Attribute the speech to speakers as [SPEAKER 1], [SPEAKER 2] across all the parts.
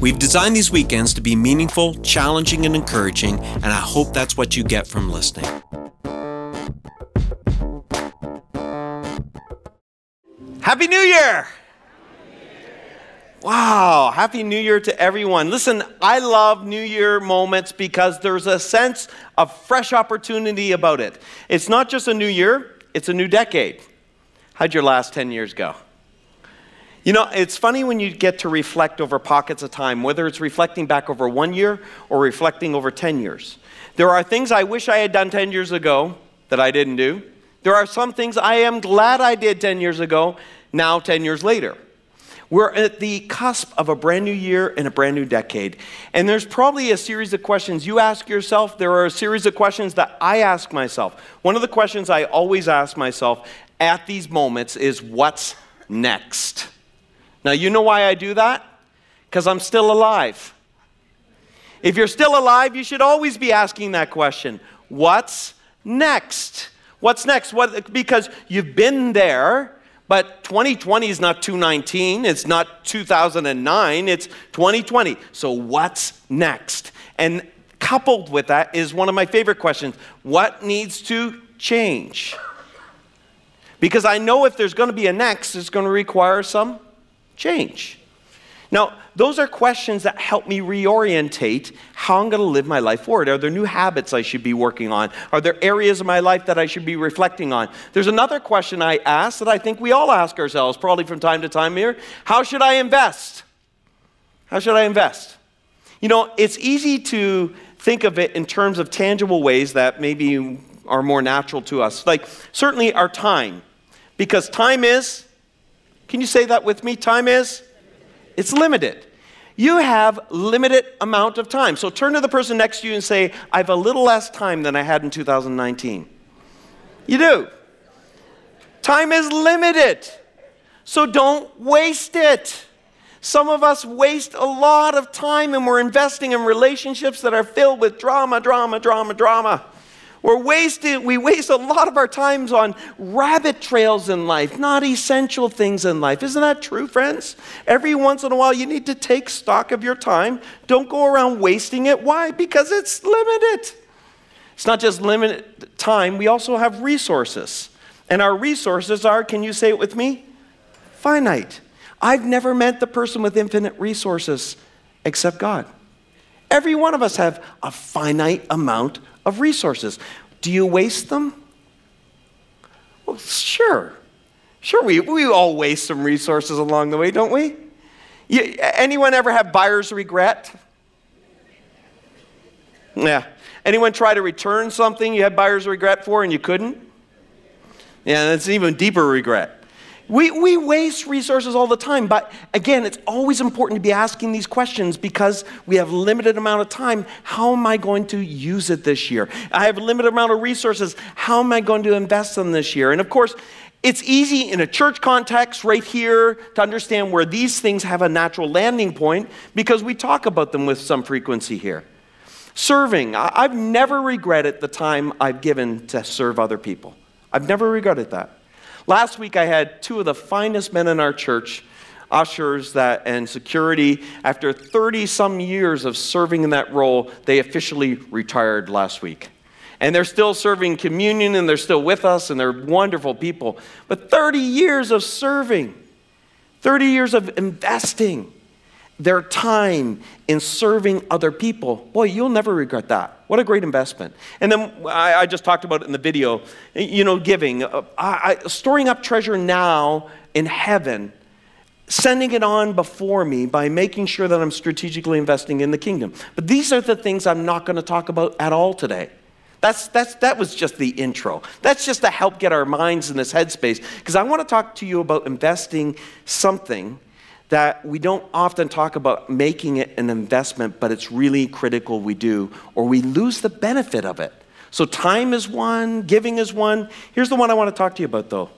[SPEAKER 1] We've designed these weekends to be meaningful, challenging, and encouraging, and I hope that's what you get from listening. Happy New Year! Wow, Happy New Year to everyone. Listen, I love New Year moments because there's a sense of fresh opportunity about it. It's not just a new year, it's a new decade. How'd your last 10 years go? You know, it's funny when you get to reflect over pockets of time, whether it's reflecting back over one year or reflecting over 10 years. There are things I wish I had done 10 years ago that I didn't do. There are some things I am glad I did 10 years ago, now 10 years later. We're at the cusp of a brand new year and a brand new decade. And there's probably a series of questions you ask yourself. There are a series of questions that I ask myself. One of the questions I always ask myself at these moments is what's next? Now, you know why I do that? Because I'm still alive. If you're still alive, you should always be asking that question What's next? What's next? What, because you've been there, but 2020 is not 219, it's not 2009, it's 2020. So, what's next? And coupled with that is one of my favorite questions What needs to change? Because I know if there's going to be a next, it's going to require some change? Now, those are questions that help me reorientate how I'm going to live my life forward. Are there new habits I should be working on? Are there areas of my life that I should be reflecting on? There's another question I ask that I think we all ask ourselves, probably from time to time here How should I invest? How should I invest? You know, it's easy to think of it in terms of tangible ways that maybe are more natural to us. Like, certainly our time, because time is can you say that with me? Time is? It's limited. You have limited amount of time. So turn to the person next to you and say, I have a little less time than I had in 2019. You do. Time is limited. So don't waste it. Some of us waste a lot of time and we're investing in relationships that are filled with drama, drama, drama, drama. We're wasting, we waste a lot of our times on rabbit trails in life, not essential things in life. Isn't that true, friends? Every once in a while, you need to take stock of your time. Don't go around wasting it. Why? Because it's limited. It's not just limited time, we also have resources. And our resources are, can you say it with me? Finite. I've never met the person with infinite resources except God. Every one of us have a finite amount of resources. Do you waste them? Well, sure. Sure, we, we all waste some resources along the way, don't we? You, anyone ever have buyer's regret? Yeah. Anyone try to return something you had buyer's regret for and you couldn't? Yeah, that's even deeper regret. We, we waste resources all the time, but again, it's always important to be asking these questions because we have limited amount of time. How am I going to use it this year? I have a limited amount of resources. How am I going to invest them this year? And of course, it's easy in a church context right here to understand where these things have a natural landing point because we talk about them with some frequency here. Serving, I've never regretted the time I've given to serve other people. I've never regretted that. Last week, I had two of the finest men in our church, ushers that, and security. After 30 some years of serving in that role, they officially retired last week. And they're still serving communion and they're still with us and they're wonderful people. But 30 years of serving, 30 years of investing their time in serving other people, boy, you'll never regret that. What a great investment. And then I, I just talked about it in the video, you know, giving, uh, I, storing up treasure now in heaven, sending it on before me by making sure that I'm strategically investing in the kingdom. But these are the things I'm not going to talk about at all today. That's, that's, that was just the intro. That's just to help get our minds in this headspace, because I want to talk to you about investing something that we don't often talk about making it an investment, but it's really critical we do, or we lose the benefit of it. So, time is one, giving is one. Here's the one I want to talk to you about, though.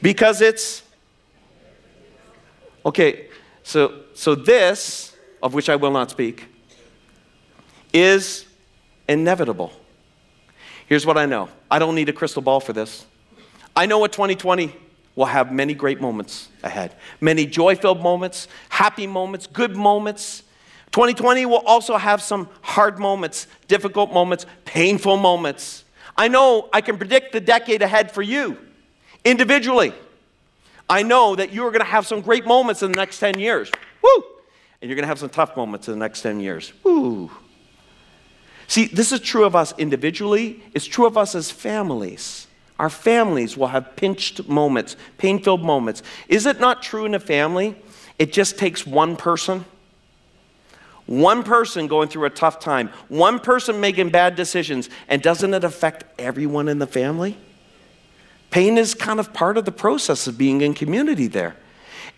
[SPEAKER 1] Because it's okay, so so this, of which I will not speak, is inevitable. Here's what I know I don't need a crystal ball for this. I know what 2020 will have many great moments ahead, many joy filled moments, happy moments, good moments. 2020 will also have some hard moments, difficult moments, painful moments. I know I can predict the decade ahead for you individually. I know that you are going to have some great moments in the next 10 years. Woo! And you're going to have some tough moments in the next 10 years. Woo! See, this is true of us individually, it's true of us as families. Our families will have pinched moments, pain filled moments. Is it not true in a family? It just takes one person. One person going through a tough time, one person making bad decisions, and doesn't it affect everyone in the family? Pain is kind of part of the process of being in community there.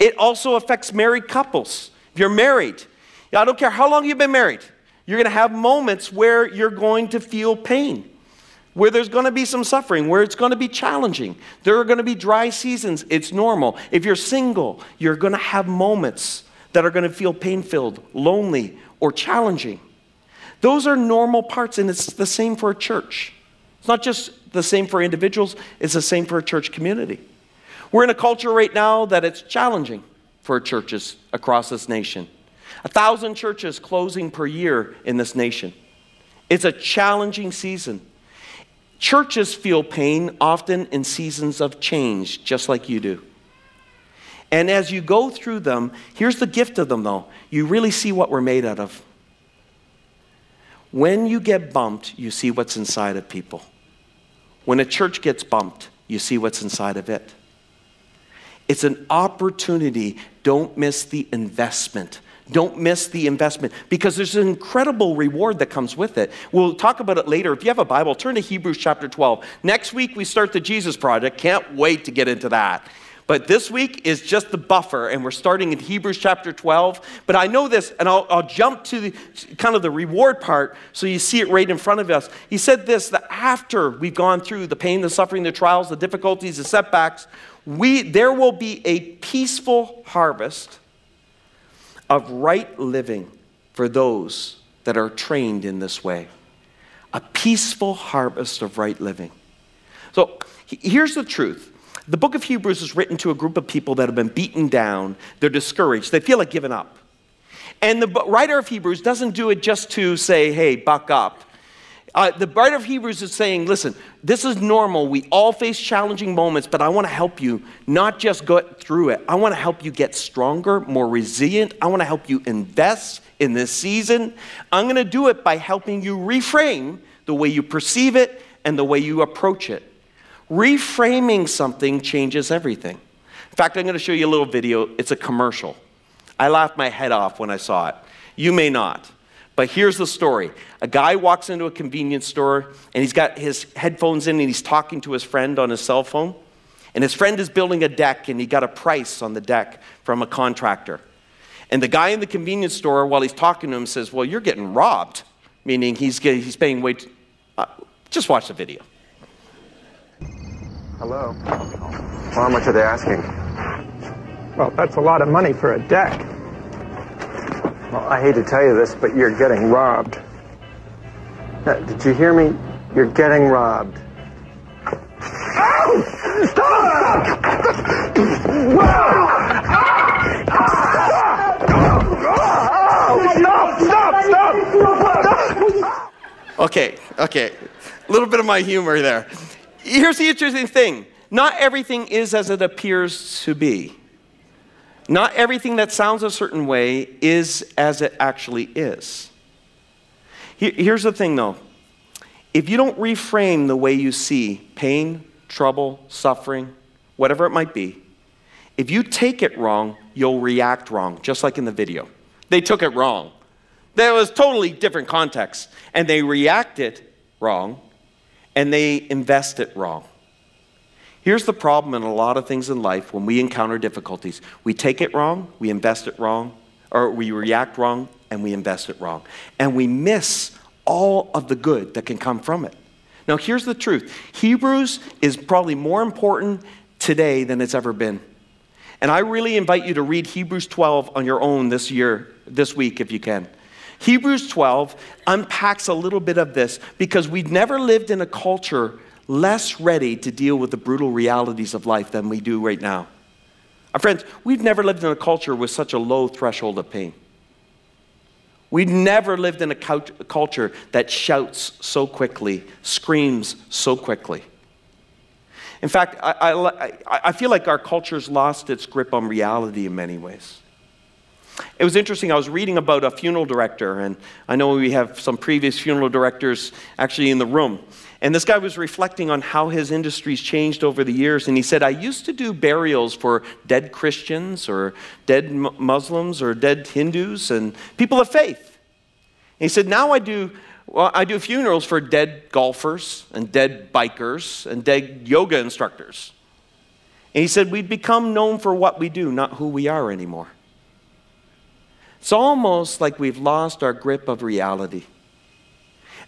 [SPEAKER 1] It also affects married couples. If you're married, I don't care how long you've been married, you're going to have moments where you're going to feel pain, where there's going to be some suffering, where it's going to be challenging. There are going to be dry seasons. It's normal. If you're single, you're going to have moments that are going to feel pain filled, lonely, or challenging. Those are normal parts, and it's the same for a church. It's not just the same for individuals, it's the same for a church community. We're in a culture right now that it's challenging for churches across this nation. A thousand churches closing per year in this nation. It's a challenging season. Churches feel pain often in seasons of change, just like you do. And as you go through them, here's the gift of them though you really see what we're made out of. When you get bumped, you see what's inside of people. When a church gets bumped, you see what's inside of it. It's an opportunity. Don't miss the investment. Don't miss the investment because there's an incredible reward that comes with it. We'll talk about it later. If you have a Bible, turn to Hebrews chapter 12. Next week, we start the Jesus Project. Can't wait to get into that. But this week is just the buffer, and we're starting in Hebrews chapter 12. But I know this, and I'll, I'll jump to the kind of the reward part so you see it right in front of us. He said this that after we've gone through the pain, the suffering, the trials, the difficulties, the setbacks, we, there will be a peaceful harvest of right living for those that are trained in this way. A peaceful harvest of right living. So here's the truth. The book of Hebrews is written to a group of people that have been beaten down, they're discouraged, they feel like giving up. And the writer of Hebrews doesn't do it just to say, hey, buck up. Uh, the writer of Hebrews is saying, listen, this is normal. We all face challenging moments, but I want to help you not just go through it. I want to help you get stronger, more resilient. I want to help you invest in this season. I'm going to do it by helping you reframe the way you perceive it and the way you approach it. Reframing something changes everything. In fact, I'm going to show you a little video. It's a commercial. I laughed my head off when I saw it. You may not. But here's the story a guy walks into a convenience store and he's got his headphones in and he's talking to his friend on his cell phone. And his friend is building a deck and he got a price on the deck from a contractor. And the guy in the convenience store, while he's talking to him, says, Well, you're getting robbed, meaning he's, getting, he's paying way too. Uh, just watch the video.
[SPEAKER 2] Hello. How much are they asking?
[SPEAKER 3] Well, that's a lot of money for a deck.
[SPEAKER 2] Well, I hate to tell you this, but you're getting robbed. Did you hear me? You're getting robbed. Oh! Stop!
[SPEAKER 3] Stop! Stop! Stop!
[SPEAKER 1] Okay, okay. A little bit of my humor there. Here's the interesting thing not everything is as it appears to be. Not everything that sounds a certain way is as it actually is. Here's the thing though if you don't reframe the way you see pain, trouble, suffering, whatever it might be, if you take it wrong, you'll react wrong, just like in the video. They took it wrong. There was totally different context, and they reacted wrong, and they invest it wrong. Here's the problem in a lot of things in life when we encounter difficulties we take it wrong, we invest it wrong, or we react wrong, and we invest it wrong. And we miss all of the good that can come from it. Now, here's the truth Hebrews is probably more important today than it's ever been. And I really invite you to read Hebrews 12 on your own this year, this week, if you can. Hebrews 12 unpacks a little bit of this because we've never lived in a culture less ready to deal with the brutal realities of life than we do right now. Our friends, we've never lived in a culture with such a low threshold of pain. We've never lived in a culture that shouts so quickly, screams so quickly. In fact, I, I, I, feel like our culture's lost its grip on reality in many ways. It was interesting. I was reading about a funeral director, and I know we have some previous funeral directors actually in the room. And this guy was reflecting on how his industry's changed over the years. And he said, I used to do burials for dead Christians or dead Muslims or dead Hindus and people of faith. And he said, Now I do, well, I do funerals for dead golfers and dead bikers and dead yoga instructors. And he said, We've become known for what we do, not who we are anymore. It's almost like we've lost our grip of reality.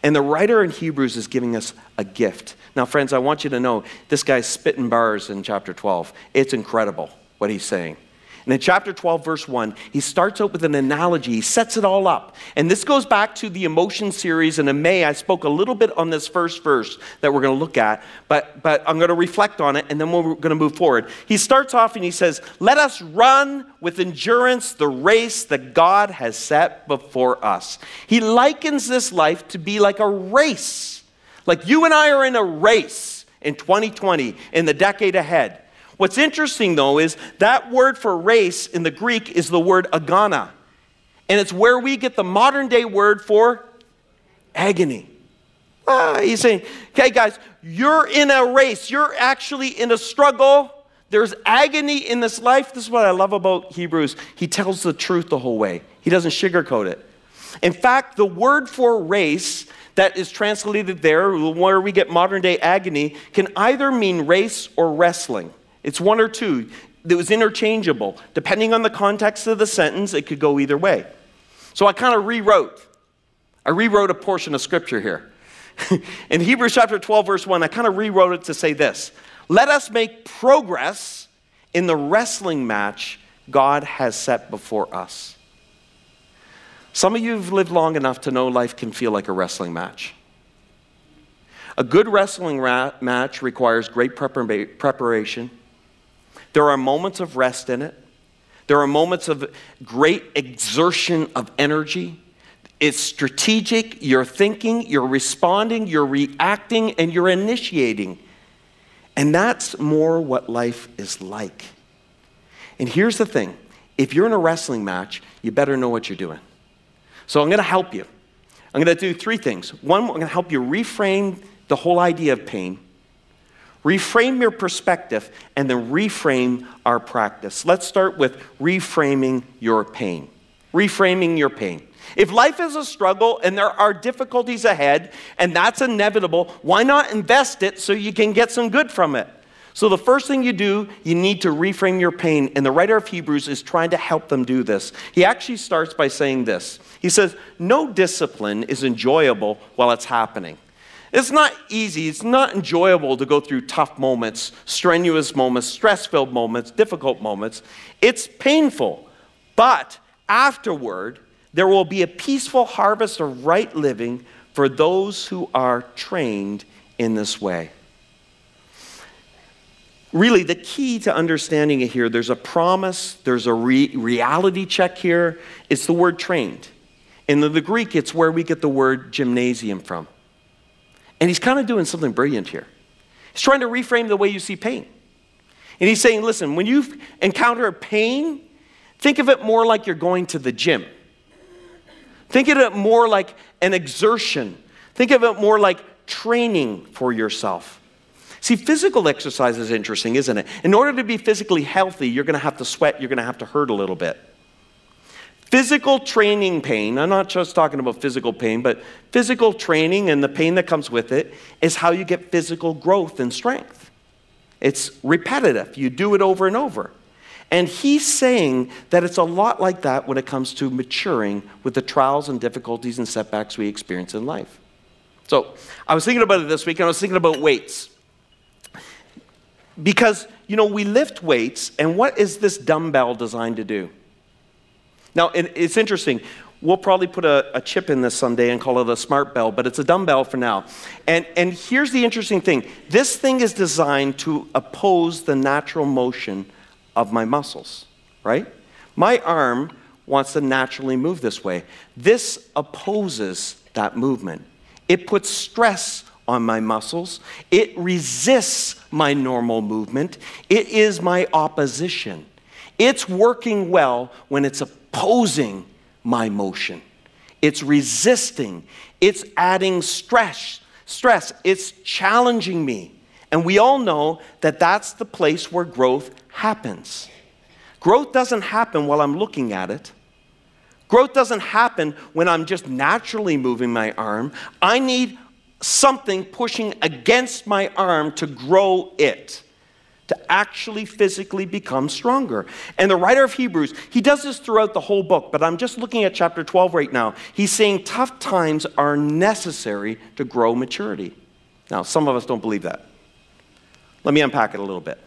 [SPEAKER 1] And the writer in Hebrews is giving us a gift. Now, friends, I want you to know this guy's spitting bars in chapter 12. It's incredible what he's saying. And in chapter 12, verse 1, he starts out with an analogy. He sets it all up. And this goes back to the emotion series. And in May, I spoke a little bit on this first verse that we're going to look at, but, but I'm going to reflect on it and then we're going to move forward. He starts off and he says, Let us run with endurance the race that God has set before us. He likens this life to be like a race. Like you and I are in a race in 2020, in the decade ahead. What's interesting, though, is that word for race in the Greek is the word agana. And it's where we get the modern day word for agony. Ah, he's saying, okay, guys, you're in a race. You're actually in a struggle. There's agony in this life. This is what I love about Hebrews. He tells the truth the whole way, he doesn't sugarcoat it. In fact, the word for race that is translated there, where we get modern day agony, can either mean race or wrestling. It's one or two. It was interchangeable. Depending on the context of the sentence, it could go either way. So I kind of rewrote. I rewrote a portion of scripture here. in Hebrews chapter 12, verse 1, I kind of rewrote it to say this Let us make progress in the wrestling match God has set before us. Some of you have lived long enough to know life can feel like a wrestling match. A good wrestling ra- match requires great prepar- preparation there are moments of rest in it. There are moments of great exertion of energy. It's strategic. You're thinking, you're responding, you're reacting, and you're initiating. And that's more what life is like. And here's the thing if you're in a wrestling match, you better know what you're doing. So I'm going to help you. I'm going to do three things. One, I'm going to help you reframe the whole idea of pain. Reframe your perspective and then reframe our practice. Let's start with reframing your pain. Reframing your pain. If life is a struggle and there are difficulties ahead, and that's inevitable, why not invest it so you can get some good from it? So, the first thing you do, you need to reframe your pain. And the writer of Hebrews is trying to help them do this. He actually starts by saying this He says, No discipline is enjoyable while it's happening. It's not easy, it's not enjoyable to go through tough moments, strenuous moments, stress filled moments, difficult moments. It's painful. But afterward, there will be a peaceful harvest of right living for those who are trained in this way. Really, the key to understanding it here, there's a promise, there's a re- reality check here. It's the word trained. In the, the Greek, it's where we get the word gymnasium from. And he's kind of doing something brilliant here. He's trying to reframe the way you see pain. And he's saying, listen, when you encounter pain, think of it more like you're going to the gym. Think of it more like an exertion. Think of it more like training for yourself. See, physical exercise is interesting, isn't it? In order to be physically healthy, you're going to have to sweat, you're going to have to hurt a little bit. Physical training pain, I'm not just talking about physical pain, but physical training and the pain that comes with it is how you get physical growth and strength. It's repetitive. You do it over and over. And he's saying that it's a lot like that when it comes to maturing with the trials and difficulties and setbacks we experience in life. So I was thinking about it this week, and I was thinking about weights. Because, you know, we lift weights, and what is this dumbbell designed to do? Now, it's interesting. We'll probably put a, a, chip in this someday and call it a smart bell, but it's a dumbbell for now. And, and here's the interesting thing this thing is designed to oppose the natural motion of my muscles, right? My arm wants to naturally move this way. This opposes that movement. It puts stress on my muscles, it resists my normal movement, it is my opposition. It's working well when it's opposing my motion. It's resisting. It's adding stress. Stress. It's challenging me. And we all know that that's the place where growth happens. Growth doesn't happen while I'm looking at it. Growth doesn't happen when I'm just naturally moving my arm. I need something pushing against my arm to grow it to actually physically become stronger. And the writer of Hebrews, he does this throughout the whole book, but I'm just looking at chapter 12 right now. He's saying tough times are necessary to grow maturity. Now, some of us don't believe that. Let me unpack it a little bit.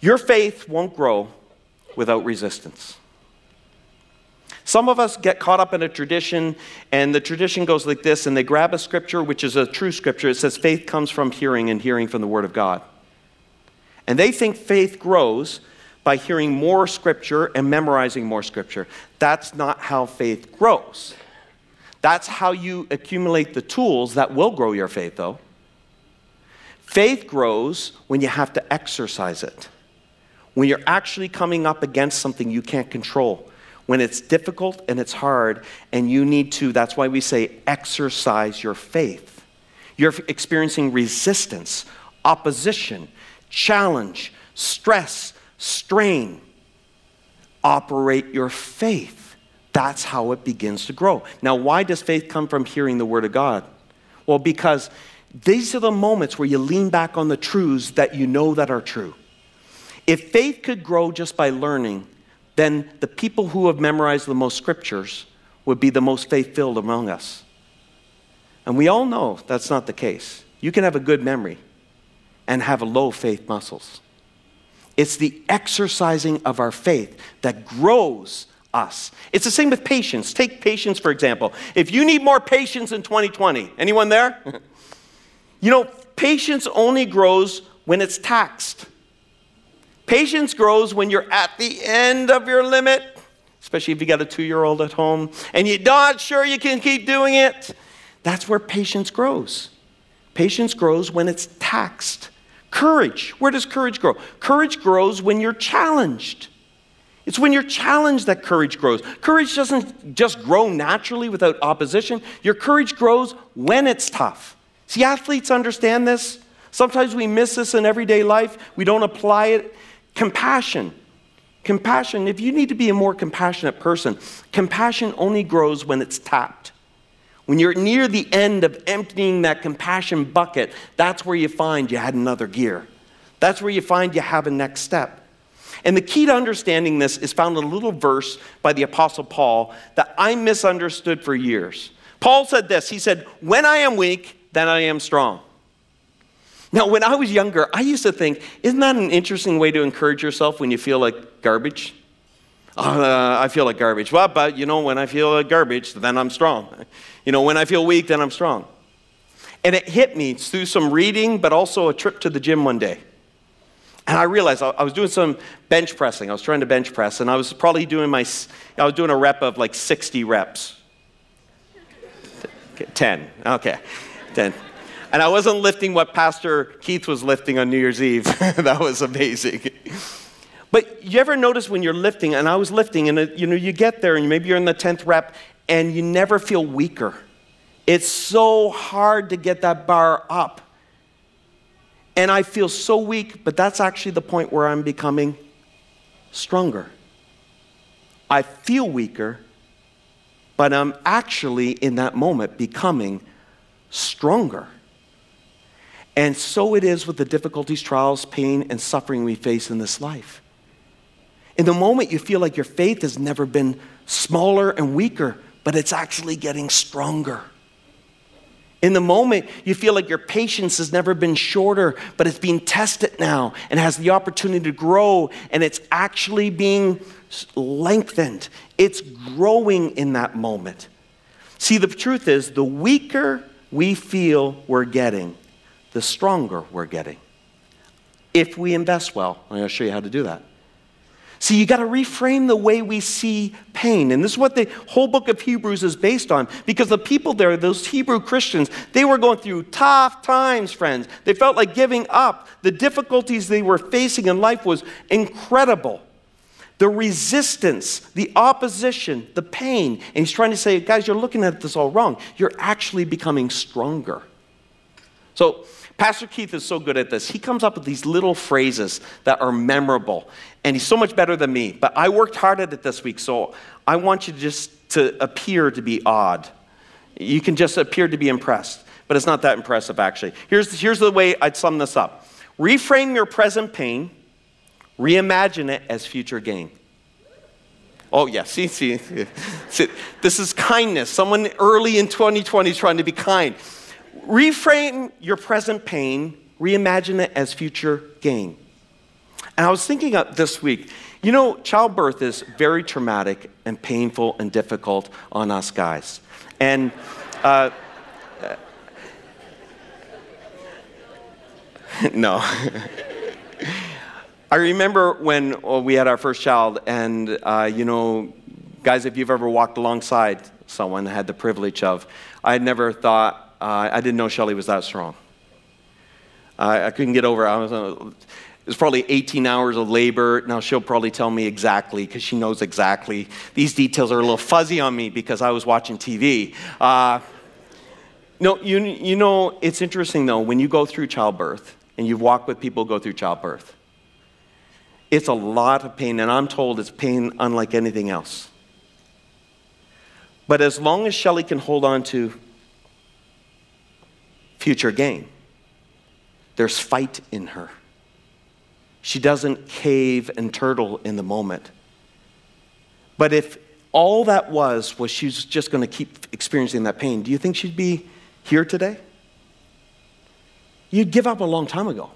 [SPEAKER 1] Your faith won't grow without resistance. Some of us get caught up in a tradition, and the tradition goes like this, and they grab a scripture, which is a true scripture. It says, faith comes from hearing, and hearing from the Word of God. And they think faith grows by hearing more scripture and memorizing more scripture. That's not how faith grows. That's how you accumulate the tools that will grow your faith, though. Faith grows when you have to exercise it, when you're actually coming up against something you can't control, when it's difficult and it's hard, and you need to, that's why we say, exercise your faith. You're experiencing resistance, opposition, challenge, stress, strain. Operate your faith. That's how it begins to grow. Now, why does faith come from hearing the Word of God? Well, because these are the moments where you lean back on the truths that you know that are true. If faith could grow just by learning, then the people who have memorized the most scriptures would be the most faith filled among us. And we all know that's not the case. You can have a good memory, and have low faith muscles. It's the exercising of our faith that grows us. It's the same with patience. Take patience, for example. If you need more patience in 2020, anyone there? you know, patience only grows when it's taxed. Patience grows when you're at the end of your limit, especially if you got a two year old at home and you're not sure you can keep doing it. That's where patience grows. Patience grows when it's taxed. Courage. Where does courage grow? Courage grows when you're challenged. It's when you're challenged that courage grows. Courage doesn't just grow naturally without opposition. Your courage grows when it's tough. See, athletes understand this. Sometimes we miss this in everyday life, we don't apply it. Compassion. Compassion, if you need to be a more compassionate person, compassion only grows when it's tapped. When you're near the end of emptying that compassion bucket, that's where you find you had another gear. That's where you find you have a next step. And the key to understanding this is found in a little verse by the Apostle Paul that I misunderstood for years. Paul said this He said, When I am weak, then I am strong. Now, when I was younger, I used to think, isn't that an interesting way to encourage yourself when you feel like garbage? uh, I feel like garbage. Well, but you know, when I feel like garbage, then I'm strong. You know, when I feel weak, then I'm strong. And it hit me through some reading, but also a trip to the gym one day. And I realized I was doing some bench pressing. I was trying to bench press, and I was probably doing my, I was doing a rep of like 60 reps. 10, okay, 10. And I wasn't lifting what Pastor Keith was lifting on New Year's Eve. that was amazing. But you ever notice when you're lifting, and I was lifting, and uh, you know, you get there, and maybe you're in the 10th rep, and you never feel weaker. It's so hard to get that bar up. And I feel so weak, but that's actually the point where I'm becoming stronger. I feel weaker, but I'm actually in that moment becoming stronger. And so it is with the difficulties, trials, pain, and suffering we face in this life. In the moment, you feel like your faith has never been smaller and weaker, but it's actually getting stronger. In the moment, you feel like your patience has never been shorter, but it's being tested now and has the opportunity to grow, and it's actually being lengthened. It's growing in that moment. See, the truth is, the weaker we feel we're getting, the stronger we're getting. If we invest well, I'm going to show you how to do that. See, you got to reframe the way we see pain. And this is what the whole book of Hebrews is based on. Because the people there, those Hebrew Christians, they were going through tough times, friends. They felt like giving up. The difficulties they were facing in life was incredible. The resistance, the opposition, the pain. And he's trying to say, guys, you're looking at this all wrong. You're actually becoming stronger. So, Pastor Keith is so good at this. He comes up with these little phrases that are memorable, and he's so much better than me. But I worked hard at it this week, so I want you just to appear to be odd. You can just appear to be impressed, but it's not that impressive actually. Here's, here's the way I'd sum this up reframe your present pain, reimagine it as future gain. Oh, yeah, see, see, see, this is kindness. Someone early in 2020 is trying to be kind. Reframe your present pain, reimagine it as future gain. And I was thinking of this week, you know, childbirth is very traumatic and painful and difficult on us guys. And uh, no. I remember when well, we had our first child, and uh, you know, guys, if you've ever walked alongside someone, had the privilege of, I had never thought uh, I didn't know Shelly was that strong. I couldn't get over it. Was, uh, it was probably 18 hours of labor. Now she'll probably tell me exactly because she knows exactly. These details are a little fuzzy on me because I was watching TV. Uh, no, you, you know, it's interesting though, when you go through childbirth and you've walked with people who go through childbirth, it's a lot of pain, and I'm told it's pain unlike anything else. But as long as Shelly can hold on to future gain. There's fight in her. She doesn't cave and turtle in the moment. But if all that was was she's just going to keep experiencing that pain, do you think she'd be here today? You'd give up a long time ago.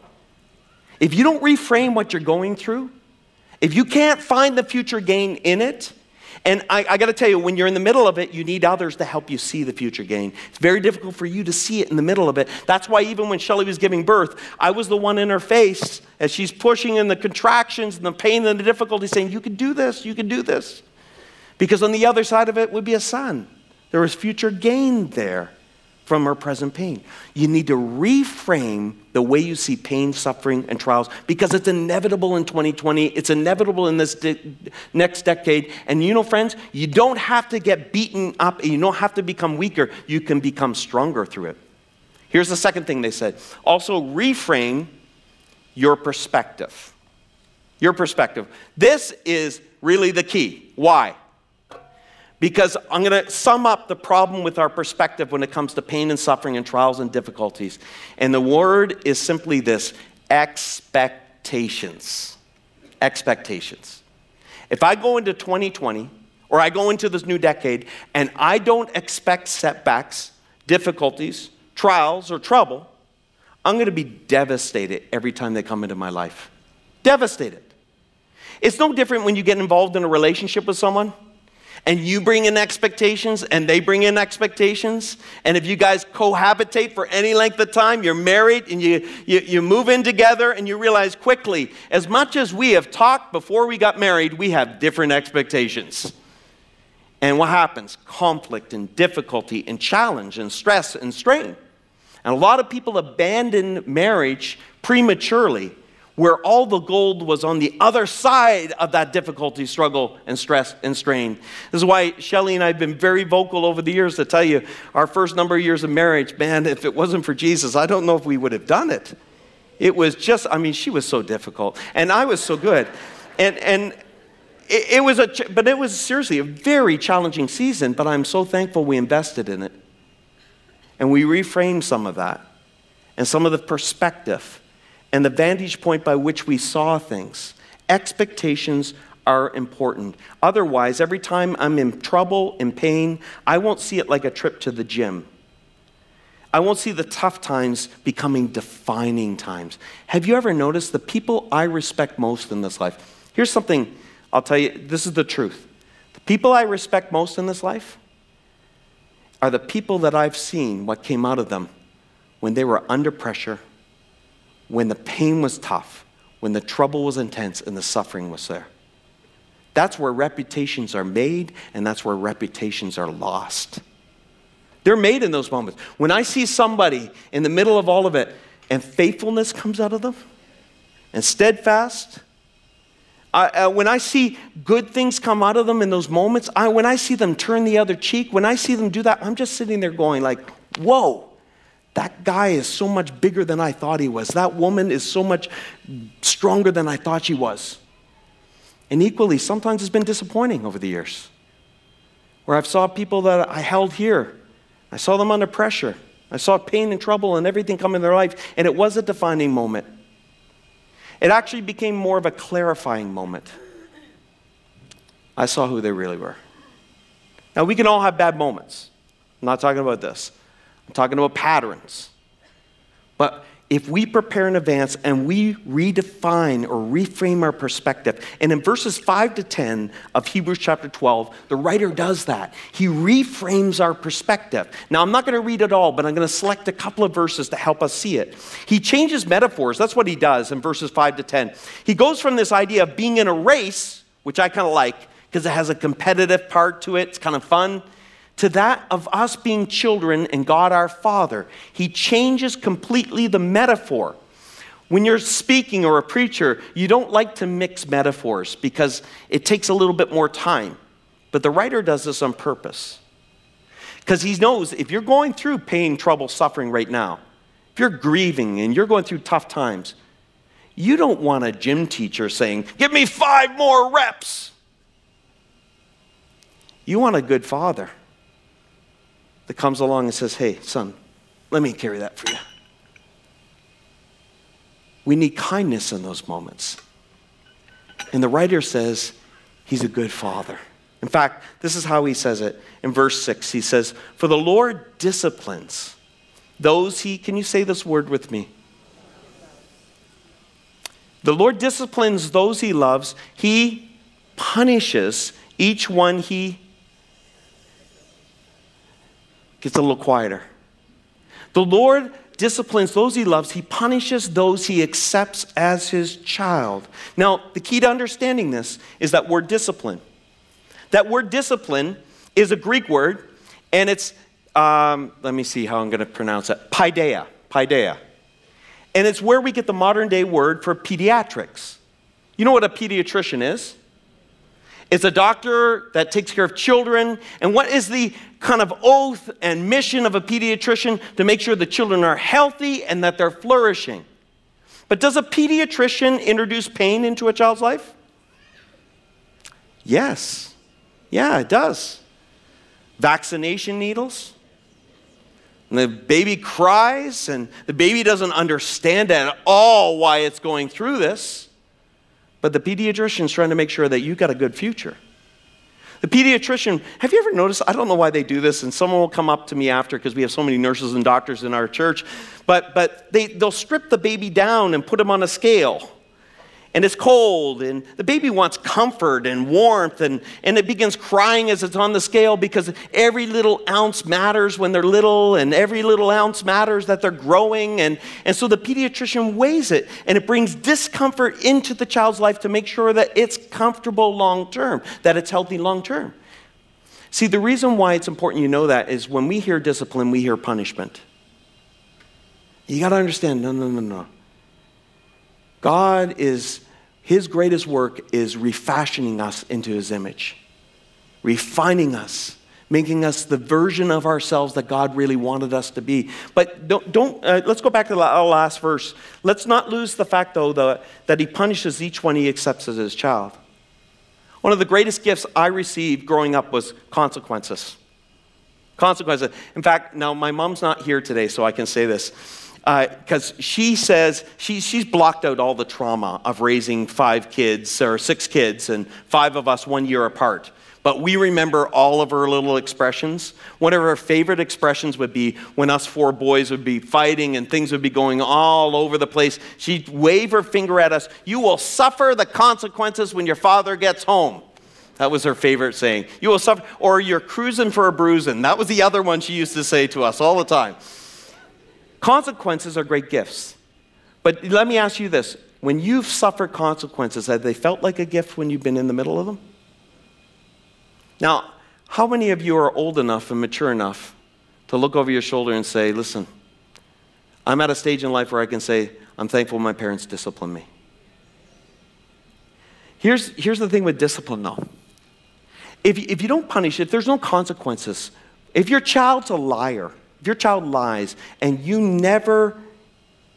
[SPEAKER 1] If you don't reframe what you're going through, if you can't find the future gain in it, and I, I got to tell you, when you're in the middle of it, you need others to help you see the future gain. It's very difficult for you to see it in the middle of it. That's why, even when Shelly was giving birth, I was the one in her face as she's pushing in the contractions and the pain and the difficulty, saying, You can do this, you can do this. Because on the other side of it would be a son. There was future gain there from our present pain. You need to reframe the way you see pain, suffering, and trials because it's inevitable in 2020. It's inevitable in this de- next decade. And you know, friends, you don't have to get beaten up, you don't have to become weaker. You can become stronger through it. Here's the second thing they said also reframe your perspective. Your perspective. This is really the key. Why? Because I'm going to sum up the problem with our perspective when it comes to pain and suffering and trials and difficulties. And the word is simply this expectations. Expectations. If I go into 2020 or I go into this new decade and I don't expect setbacks, difficulties, trials, or trouble, I'm going to be devastated every time they come into my life. Devastated. It's no different when you get involved in a relationship with someone and you bring in expectations and they bring in expectations, and if you guys cohabitate for any length of time, you're married and you, you, you move in together and you realize quickly, as much as we have talked before we got married, we have different expectations. And what happens? Conflict and difficulty and challenge and stress and strain. And a lot of people abandon marriage prematurely where all the gold was on the other side of that difficulty, struggle, and stress and strain. This is why Shelly and I have been very vocal over the years to tell you our first number of years of marriage, man, if it wasn't for Jesus, I don't know if we would have done it. It was just, I mean, she was so difficult, and I was so good. And, and it, it was a, but it was seriously a very challenging season, but I'm so thankful we invested in it. And we reframed some of that. and some of the perspective and the vantage point by which we saw things. Expectations are important. Otherwise, every time I'm in trouble, in pain, I won't see it like a trip to the gym. I won't see the tough times becoming defining times. Have you ever noticed the people I respect most in this life? Here's something I'll tell you this is the truth. The people I respect most in this life are the people that I've seen what came out of them when they were under pressure, when the pain was tough, when the trouble was intense, and the suffering was there. That's where reputations are made, and that's where reputations are lost. They're made in those moments. When I see somebody in the middle of all of it, and faithfulness comes out of them, and steadfast, I, uh, when I see good things come out of them in those moments, I, when I see them turn the other cheek, when I see them do that, I'm just sitting there going like, whoa, that guy is so much bigger than I thought he was. That woman is so much stronger than I thought she was. And equally, sometimes it's been disappointing over the years. Where I've saw people that I held here. I saw them under pressure. I saw pain and trouble and everything come in their life, and it was a defining moment. It actually became more of a clarifying moment. I saw who they really were. Now, we can all have bad moments. I'm not talking about this. I'm talking about patterns. But if we prepare in advance and we redefine or reframe our perspective, and in verses 5 to 10 of Hebrews chapter 12, the writer does that. He reframes our perspective. Now, I'm not going to read it all, but I'm going to select a couple of verses to help us see it. He changes metaphors. That's what he does in verses 5 to 10. He goes from this idea of being in a race, which I kind of like because it has a competitive part to it, it's kind of fun to that of us being children and God our Father. He changes completely the metaphor. When you're speaking or a preacher, you don't like to mix metaphors because it takes a little bit more time. But the writer does this on purpose. Because he knows if you're going through pain, trouble, suffering right now, if you're grieving and you're going through tough times, you don't want a gym teacher saying, Give me five more reps. You want a good father that comes along and says, Hey, son, let me carry that for you. We need kindness in those moments. And the writer says, He's a good father. In fact, this is how he says it in verse 6. He says, For the Lord disciplines those he, can you say this word with me? The Lord disciplines those he loves, he punishes each one he gets a little quieter. The Lord disciplines those he loves, he punishes those he accepts as his child. Now, the key to understanding this is that word discipline. That word discipline is a Greek word, and it's, um, let me see how I'm going to pronounce it, paideia, paideia. And it's where we get the modern day word for pediatrics. You know what a pediatrician is? It's a doctor that takes care of children. And what is the kind of oath and mission of a pediatrician? To make sure the children are healthy and that they're flourishing. But does a pediatrician introduce pain into a child's life? Yes. Yeah, it does. Vaccination needles. And the baby cries, and the baby doesn't understand at all why it's going through this. But the pediatrician's trying to make sure that you got a good future. The pediatrician, have you ever noticed? I don't know why they do this, and someone will come up to me after because we have so many nurses and doctors in our church. But, but they, they'll strip the baby down and put him on a scale and it's cold and the baby wants comfort and warmth and, and it begins crying as it's on the scale because every little ounce matters when they're little and every little ounce matters that they're growing and, and so the pediatrician weighs it and it brings discomfort into the child's life to make sure that it's comfortable long term that it's healthy long term see the reason why it's important you know that is when we hear discipline we hear punishment. You got to understand no no no no. God is, His greatest work is refashioning us into His image, refining us, making us the version of ourselves that God really wanted us to be. But don't, don't uh, let's go back to the last verse. Let's not lose the fact, though, the, that He punishes each one He accepts as His child. One of the greatest gifts I received growing up was consequences. Consequences. In fact, now my mom's not here today, so I can say this. Because uh, she says she, she's blocked out all the trauma of raising five kids or six kids and five of us one year apart. But we remember all of her little expressions. One of her favorite expressions would be when us four boys would be fighting and things would be going all over the place. She'd wave her finger at us. You will suffer the consequences when your father gets home. That was her favorite saying. You will suffer, or you're cruising for a bruising. That was the other one she used to say to us all the time. Consequences are great gifts. But let me ask you this when you've suffered consequences, have they felt like a gift when you've been in the middle of them? Now, how many of you are old enough and mature enough to look over your shoulder and say, listen, I'm at a stage in life where I can say, I'm thankful my parents disciplined me. Here's, here's the thing with discipline, though. If, if you don't punish it, there's no consequences. If your child's a liar, if your child lies and you never,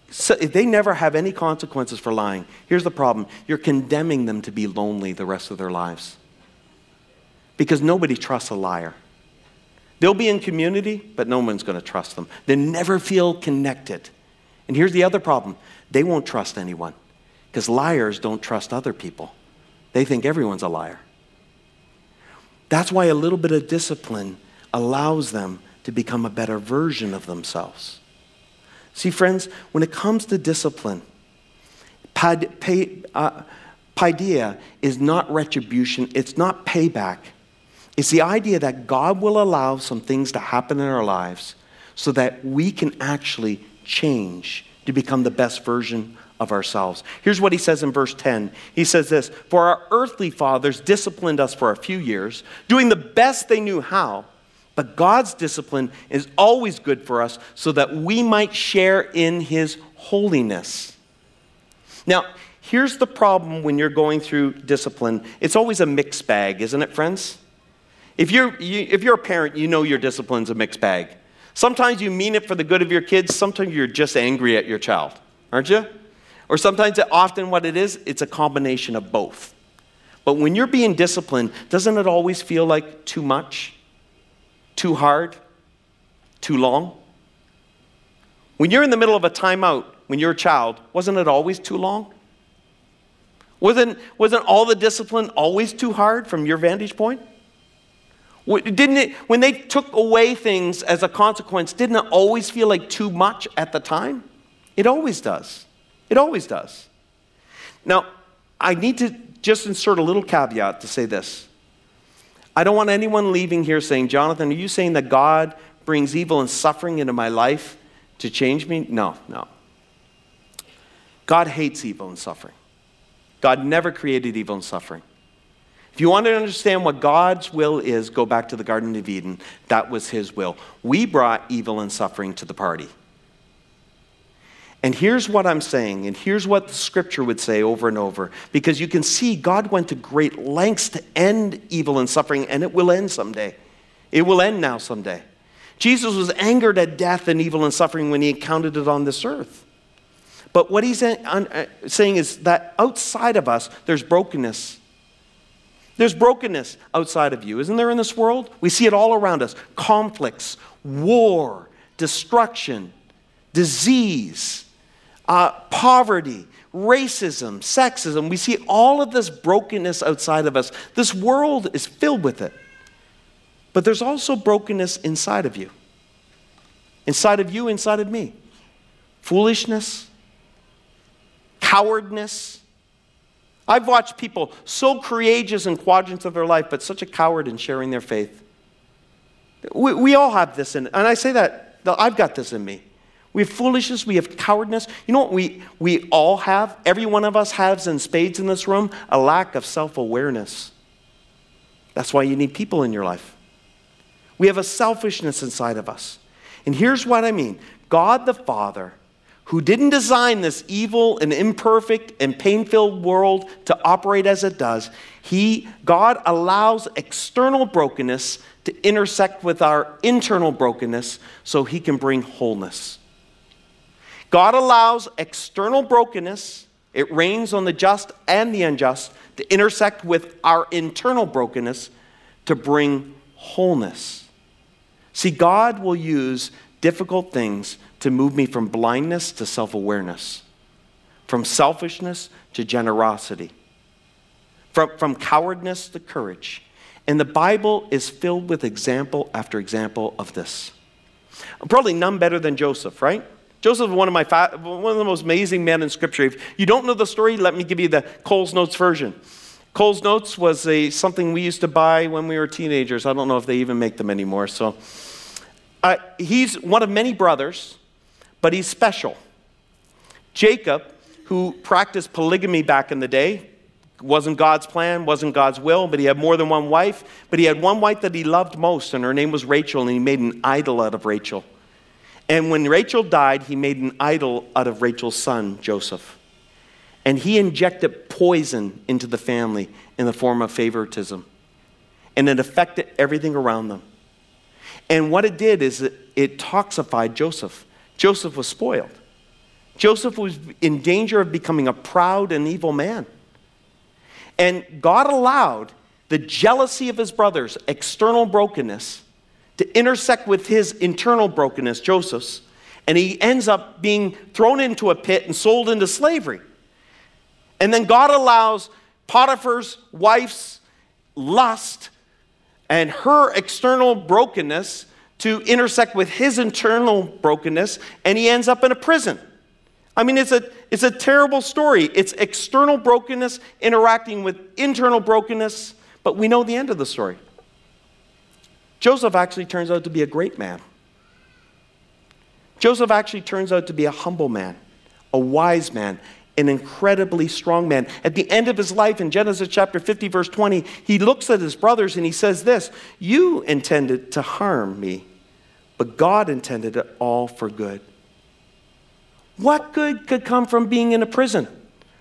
[SPEAKER 1] if they never have any consequences for lying, here's the problem you're condemning them to be lonely the rest of their lives. Because nobody trusts a liar. They'll be in community, but no one's going to trust them. They never feel connected. And here's the other problem they won't trust anyone because liars don't trust other people, they think everyone's a liar. That's why a little bit of discipline allows them to become a better version of themselves. See, friends, when it comes to discipline, uh, paideia is not retribution, it's not payback. It's the idea that God will allow some things to happen in our lives so that we can actually change to become the best version of ourselves. Here's what he says in verse 10. He says this For our earthly fathers disciplined us for a few years, doing the best they knew how. But God's discipline is always good for us so that we might share in his holiness. Now, here's the problem when you're going through discipline it's always a mixed bag, isn't it, friends? If you're, you, if you're a parent, you know your discipline's a mixed bag. Sometimes you mean it for the good of your kids, sometimes you're just angry at your child, aren't you? Or sometimes, often, what it is, it's a combination of both. But when you're being disciplined, doesn't it always feel like too much, too hard, too long? When you're in the middle of a timeout, when you're a child, wasn't it always too long? Wasn't, wasn't all the discipline always too hard from your vantage point? Didn't it, when they took away things as a consequence, didn't it always feel like too much at the time? It always does. It always does. Now, I need to just insert a little caveat to say this. I don't want anyone leaving here saying, Jonathan, are you saying that God brings evil and suffering into my life to change me? No, no. God hates evil and suffering. God never created evil and suffering. If you want to understand what God's will is, go back to the Garden of Eden. That was His will. We brought evil and suffering to the party. And here's what I'm saying, and here's what the scripture would say over and over, because you can see God went to great lengths to end evil and suffering, and it will end someday. It will end now someday. Jesus was angered at death and evil and suffering when he encountered it on this earth. But what he's uh, saying is that outside of us, there's brokenness. There's brokenness outside of you, isn't there, in this world? We see it all around us conflicts, war, destruction, disease uh, poverty, racism, sexism. We see all of this brokenness outside of us. This world is filled with it. But there's also brokenness inside of you. Inside of you, inside of me. Foolishness, cowardness. I've watched people so courageous in quadrants of their life, but such a coward in sharing their faith. We, we all have this in, and I say that, I've got this in me. We have foolishness, we have cowardness. You know what we, we all have? Every one of us has in spades in this room a lack of self awareness. That's why you need people in your life. We have a selfishness inside of us. And here's what I mean God the Father, who didn't design this evil and imperfect and pain filled world to operate as it does, he, God allows external brokenness to intersect with our internal brokenness so he can bring wholeness. God allows external brokenness, it rains on the just and the unjust, to intersect with our internal brokenness to bring wholeness. See, God will use difficult things to move me from blindness to self awareness, from selfishness to generosity, from, from cowardness to courage. And the Bible is filled with example after example of this. Probably none better than Joseph, right? Joseph one of, my one of the most amazing men in Scripture. If you don't know the story, let me give you the Coles Notes version. Coles Notes was a, something we used to buy when we were teenagers. I don't know if they even make them anymore. So uh, he's one of many brothers, but he's special. Jacob, who practiced polygamy back in the day, wasn't God's plan, wasn't God's will, but he had more than one wife. But he had one wife that he loved most, and her name was Rachel, and he made an idol out of Rachel. And when Rachel died, he made an idol out of Rachel's son, Joseph. And he injected poison into the family in the form of favoritism. And it affected everything around them. And what it did is it, it toxified Joseph. Joseph was spoiled. Joseph was in danger of becoming a proud and evil man. And God allowed the jealousy of his brothers, external brokenness, to intersect with his internal brokenness, Joseph's, and he ends up being thrown into a pit and sold into slavery. And then God allows Potiphar's wife's lust and her external brokenness to intersect with his internal brokenness, and he ends up in a prison. I mean, it's a, it's a terrible story. It's external brokenness interacting with internal brokenness, but we know the end of the story. Joseph actually turns out to be a great man. Joseph actually turns out to be a humble man, a wise man, an incredibly strong man. At the end of his life, in Genesis chapter 50, verse 20, he looks at his brothers and he says this You intended to harm me, but God intended it all for good. What good could come from being in a prison?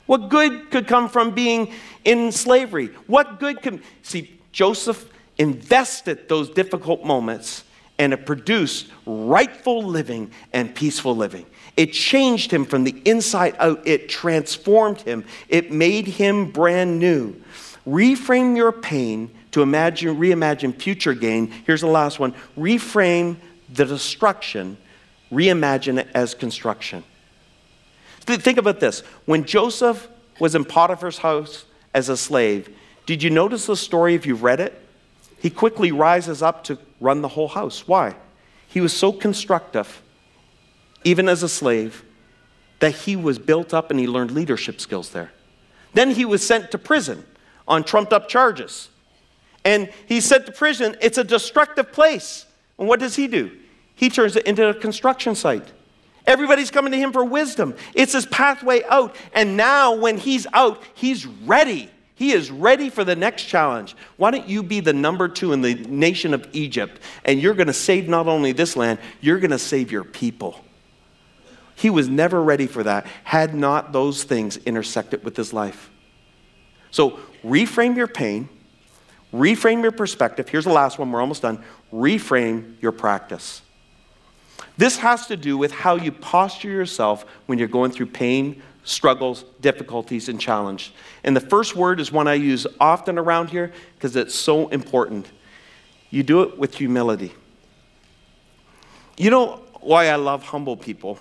[SPEAKER 1] What good could come from being in slavery? What good could. See, Joseph invested those difficult moments and it produced rightful living and peaceful living. It changed him from the inside out. It transformed him. It made him brand new. Reframe your pain to imagine, reimagine future gain. Here's the last one. Reframe the destruction, reimagine it as construction. Think about this. When Joseph was in Potiphar's house as a slave, did you notice the story if you've read it? He quickly rises up to run the whole house. Why? He was so constructive, even as a slave, that he was built up and he learned leadership skills there. Then he was sent to prison on trumped up charges. And he's sent to prison. It's a destructive place. And what does he do? He turns it into a construction site. Everybody's coming to him for wisdom. It's his pathway out. And now, when he's out, he's ready he is ready for the next challenge. Why don't you be the number two in the nation of Egypt? And you're going to save not only this land, you're going to save your people. He was never ready for that, had not those things intersected with his life. So reframe your pain, reframe your perspective. Here's the last one, we're almost done. Reframe your practice. This has to do with how you posture yourself when you're going through pain, struggles, difficulties, and challenge. And the first word is one I use often around here because it's so important. You do it with humility. You know why I love humble people?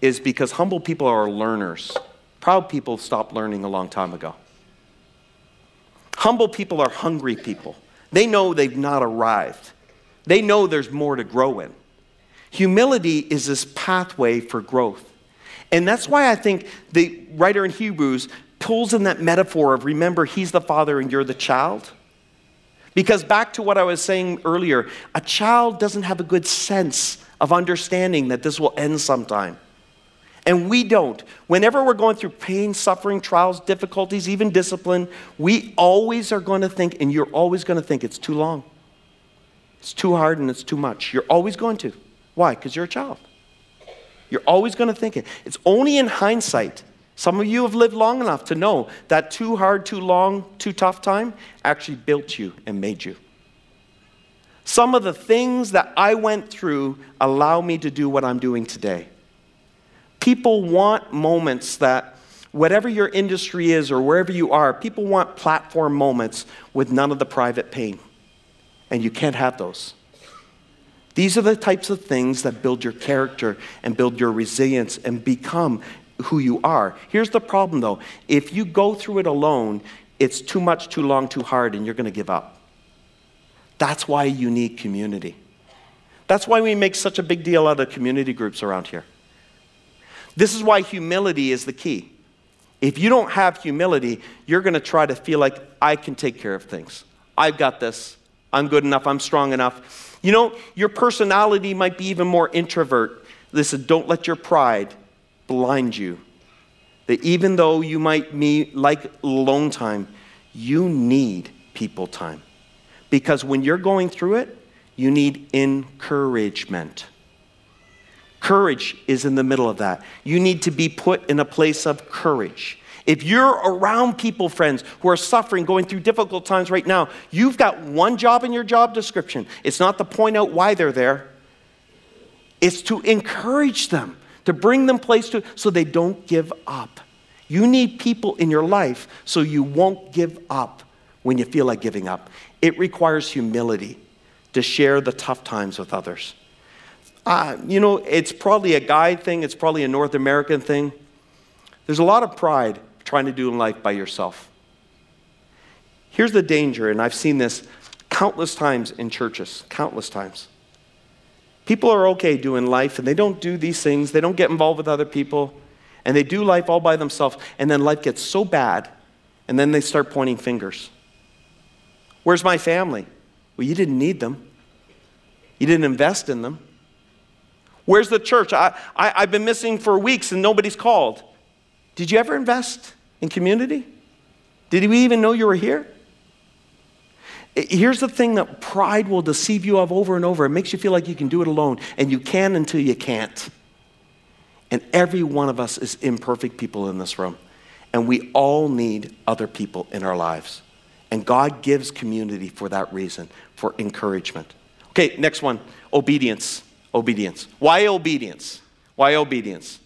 [SPEAKER 1] Is because humble people are learners. Proud people stopped learning a long time ago. Humble people are hungry people. They know they've not arrived, they know there's more to grow in. Humility is this pathway for growth. And that's why I think the writer in Hebrews pulls in that metaphor of remember, he's the father and you're the child. Because back to what I was saying earlier, a child doesn't have a good sense of understanding that this will end sometime. And we don't. Whenever we're going through pain, suffering, trials, difficulties, even discipline, we always are going to think, and you're always going to think it's too long. It's too hard and it's too much. You're always going to. Why? Because you're a child. You're always going to think it. It's only in hindsight. Some of you have lived long enough to know that too hard, too long, too tough time actually built you and made you. Some of the things that I went through allow me to do what I'm doing today. People want moments that, whatever your industry is or wherever you are, people want platform moments with none of the private pain. And you can't have those. These are the types of things that build your character and build your resilience and become who you are. Here's the problem though if you go through it alone, it's too much, too long, too hard, and you're going to give up. That's why you need community. That's why we make such a big deal out of community groups around here. This is why humility is the key. If you don't have humility, you're going to try to feel like I can take care of things. I've got this. I'm good enough. I'm strong enough. You know, your personality might be even more introvert. Listen, don't let your pride blind you. That even though you might be like alone time, you need people time. Because when you're going through it, you need encouragement. Courage is in the middle of that. You need to be put in a place of courage. If you're around people, friends, who are suffering, going through difficult times right now, you've got one job in your job description. It's not to point out why they're there, it's to encourage them, to bring them place to so they don't give up. You need people in your life so you won't give up when you feel like giving up. It requires humility to share the tough times with others. Uh, you know, it's probably a guy thing, it's probably a North American thing. There's a lot of pride trying to do in life by yourself. Here's the danger, and I've seen this countless times in churches, countless times. People are okay doing life and they don't do these things, they don't get involved with other people, and they do life all by themselves, and then life gets so bad, and then they start pointing fingers. Where's my family? Well, you didn't need them, you didn't invest in them. Where's the church? I, I, I've been missing for weeks and nobody's called. Did you ever invest in community? Did we even know you were here? Here's the thing that pride will deceive you of over and over. It makes you feel like you can do it alone, and you can until you can't. And every one of us is imperfect people in this room, and we all need other people in our lives. And God gives community for that reason, for encouragement. Okay, next one obedience. Obedience. Why obedience? Why obedience?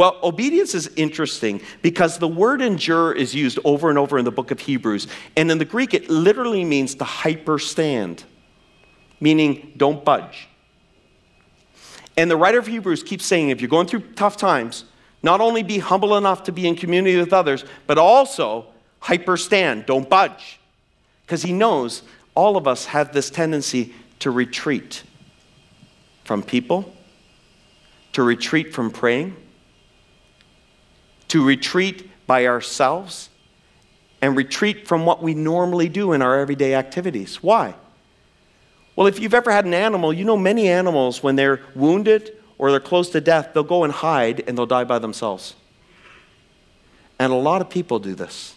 [SPEAKER 1] Well, obedience is interesting because the word endure is used over and over in the book of Hebrews. And in the Greek, it literally means to hyperstand, meaning don't budge. And the writer of Hebrews keeps saying if you're going through tough times, not only be humble enough to be in community with others, but also hyperstand, don't budge. Because he knows all of us have this tendency to retreat from people, to retreat from praying, to retreat by ourselves, and retreat from what we normally do in our everyday activities. Why? Well, if you've ever had an animal, you know many animals, when they're wounded or they're close to death, they'll go and hide and they'll die by themselves. And a lot of people do this.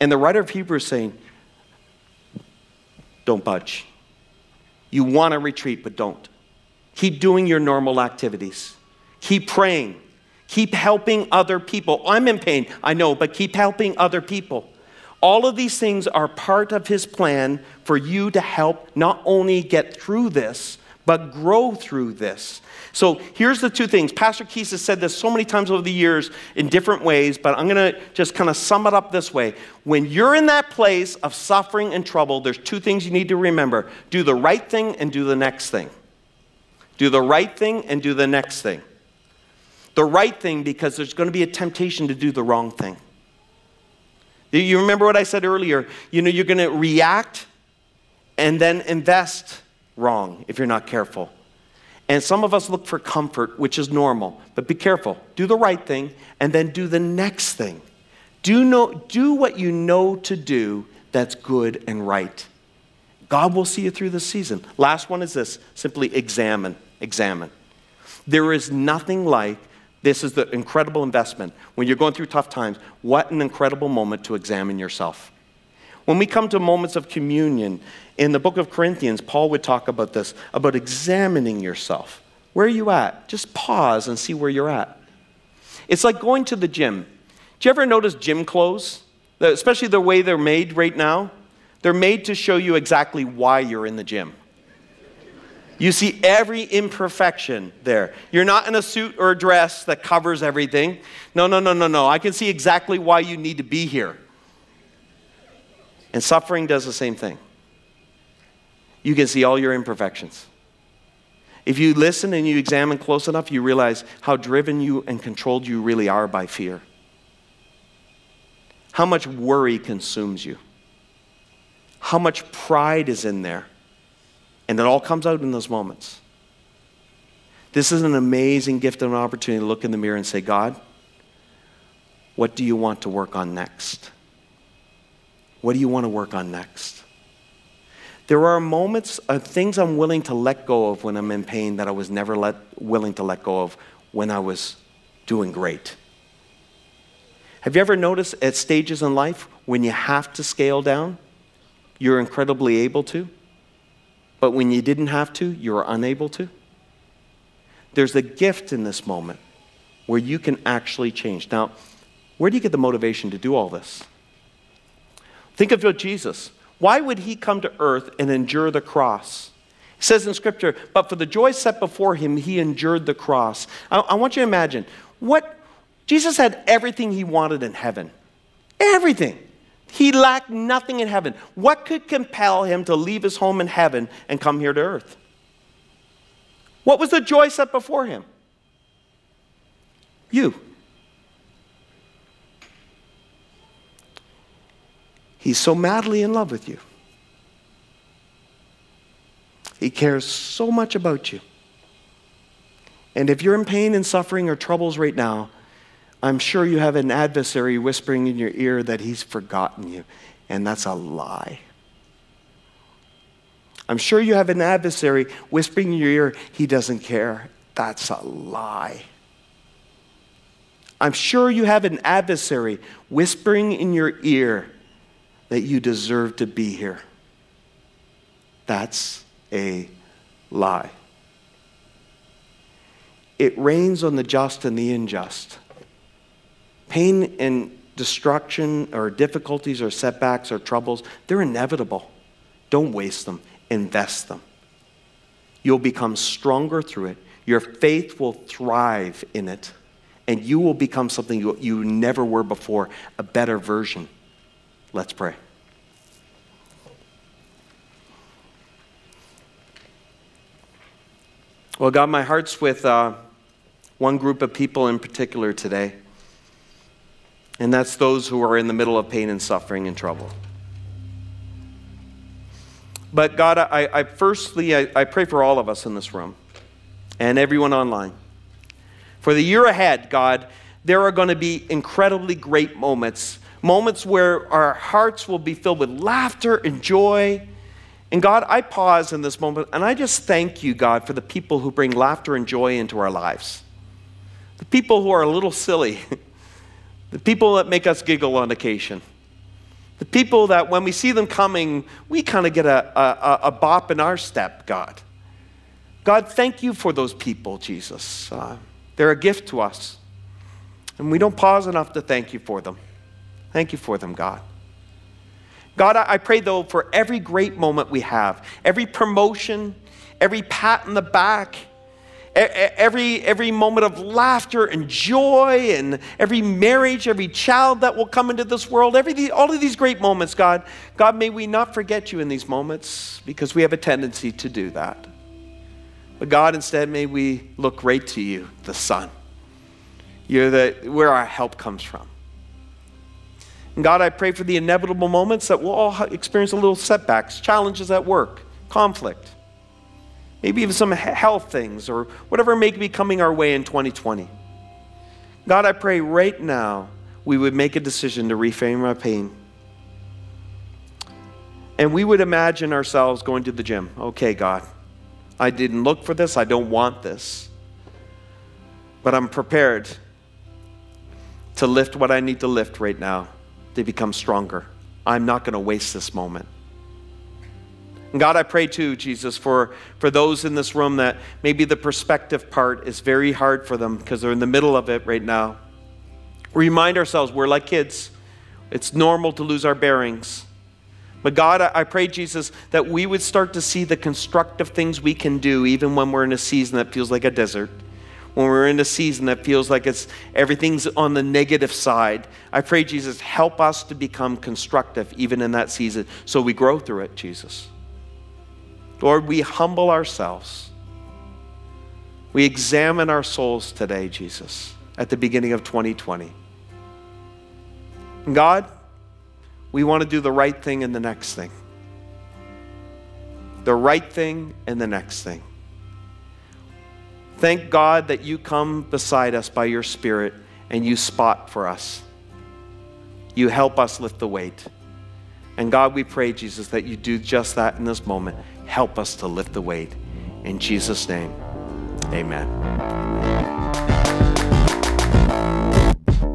[SPEAKER 1] And the writer of Hebrews is saying, don't budge. You want to retreat, but don't. Keep doing your normal activities. Keep praying. Keep helping other people. I'm in pain, I know, but keep helping other people. All of these things are part of his plan for you to help not only get through this, but grow through this. So here's the two things. Pastor Keys has said this so many times over the years in different ways, but I'm going to just kind of sum it up this way. When you're in that place of suffering and trouble, there's two things you need to remember do the right thing and do the next thing. Do the right thing and do the next thing. The right thing because there's going to be a temptation to do the wrong thing. You remember what I said earlier? You know, you're going to react and then invest wrong if you're not careful. And some of us look for comfort, which is normal, but be careful. Do the right thing and then do the next thing. Do, know, do what you know to do that's good and right. God will see you through the season. Last one is this simply examine. Examine. There is nothing like this is the incredible investment. When you're going through tough times, what an incredible moment to examine yourself. When we come to moments of communion, in the book of Corinthians, Paul would talk about this, about examining yourself. Where are you at? Just pause and see where you're at. It's like going to the gym. Do you ever notice gym clothes? Especially the way they're made right now? They're made to show you exactly why you're in the gym. You see every imperfection there. You're not in a suit or a dress that covers everything. No, no, no, no, no. I can see exactly why you need to be here. And suffering does the same thing. you can see all your imperfections. If you listen and you examine close enough, you realize how driven you and controlled you really are by fear. How much worry consumes you. How much pride is in there. And it all comes out in those moments. This is an amazing gift and an opportunity to look in the mirror and say, God, what do you want to work on next? What do you want to work on next? There are moments of things I'm willing to let go of when I'm in pain that I was never let, willing to let go of when I was doing great. Have you ever noticed at stages in life when you have to scale down, you're incredibly able to, but when you didn't have to, you were unable to? There's a gift in this moment where you can actually change. Now, where do you get the motivation to do all this? Think of Jesus. Why would he come to earth and endure the cross? It says in Scripture, but for the joy set before him, he endured the cross. I, I want you to imagine what Jesus had everything he wanted in heaven. Everything. He lacked nothing in heaven. What could compel him to leave his home in heaven and come here to earth? What was the joy set before him? You. He's so madly in love with you. He cares so much about you. And if you're in pain and suffering or troubles right now, I'm sure you have an adversary whispering in your ear that he's forgotten you, and that's a lie. I'm sure you have an adversary whispering in your ear, he doesn't care. That's a lie. I'm sure you have an adversary whispering in your ear, that you deserve to be here. That's a lie. It rains on the just and the unjust. Pain and destruction or difficulties or setbacks or troubles, they're inevitable. Don't waste them, invest them. You'll become stronger through it. Your faith will thrive in it, and you will become something you, you never were before a better version Let's pray. Well, God, my heart's with uh, one group of people in particular today, and that's those who are in the middle of pain and suffering and trouble. But God, I, I firstly, I, I pray for all of us in this room and everyone online. For the year ahead, God, there are going to be incredibly great moments moments where our hearts will be filled with laughter and joy. And God, I pause in this moment and I just thank you, God, for the people who bring laughter and joy into our lives. The people who are a little silly, the people that make us giggle on occasion, the people that when we see them coming, we kind of get a, a, a, bop in our step, God. God, thank you for those people, Jesus. Uh, they're a gift to us. And we don't pause enough to thank you for them. Thank you for them, God. God, I pray though for every great moment we have, every promotion, every pat in the back, every, every moment of laughter and joy, and every marriage, every child that will come into this world, every, all of these great moments, God, God, may we not forget you in these moments because we have a tendency to do that. But God, instead, may we look right to you, the Son. You're the, where our help comes from. And God, I pray for the inevitable moments that we'll all experience a little setbacks, challenges at work, conflict, maybe even some health things or whatever may be coming our way in 2020. God, I pray right now we would make a decision to reframe our pain. And we would imagine ourselves going to the gym. Okay, God, I didn't look for this, I don't want this. But I'm prepared to lift what I need to lift right now to become stronger. I'm not going to waste this moment. And God, I pray too, Jesus, for, for those in this room that maybe the perspective part is very hard for them because they're in the middle of it right now. Remind ourselves we're like kids. It's normal to lose our bearings. But God, I pray, Jesus, that we would start to see the constructive things we can do even when we're in a season that feels like a desert when we're in a season that feels like it's everything's on the negative side. I pray, Jesus, help us to become constructive even in that season so we grow through it, Jesus.
[SPEAKER 4] Lord, we humble ourselves. We examine our souls today, Jesus, at the beginning of 2020. And God, we want to do the right thing and the next thing. The right thing and the next thing. Thank God that you come beside us by your Spirit and you spot for us. You help us lift the weight. And God, we pray, Jesus, that you do just that in this moment. Help us to lift the weight. In Jesus' name, amen.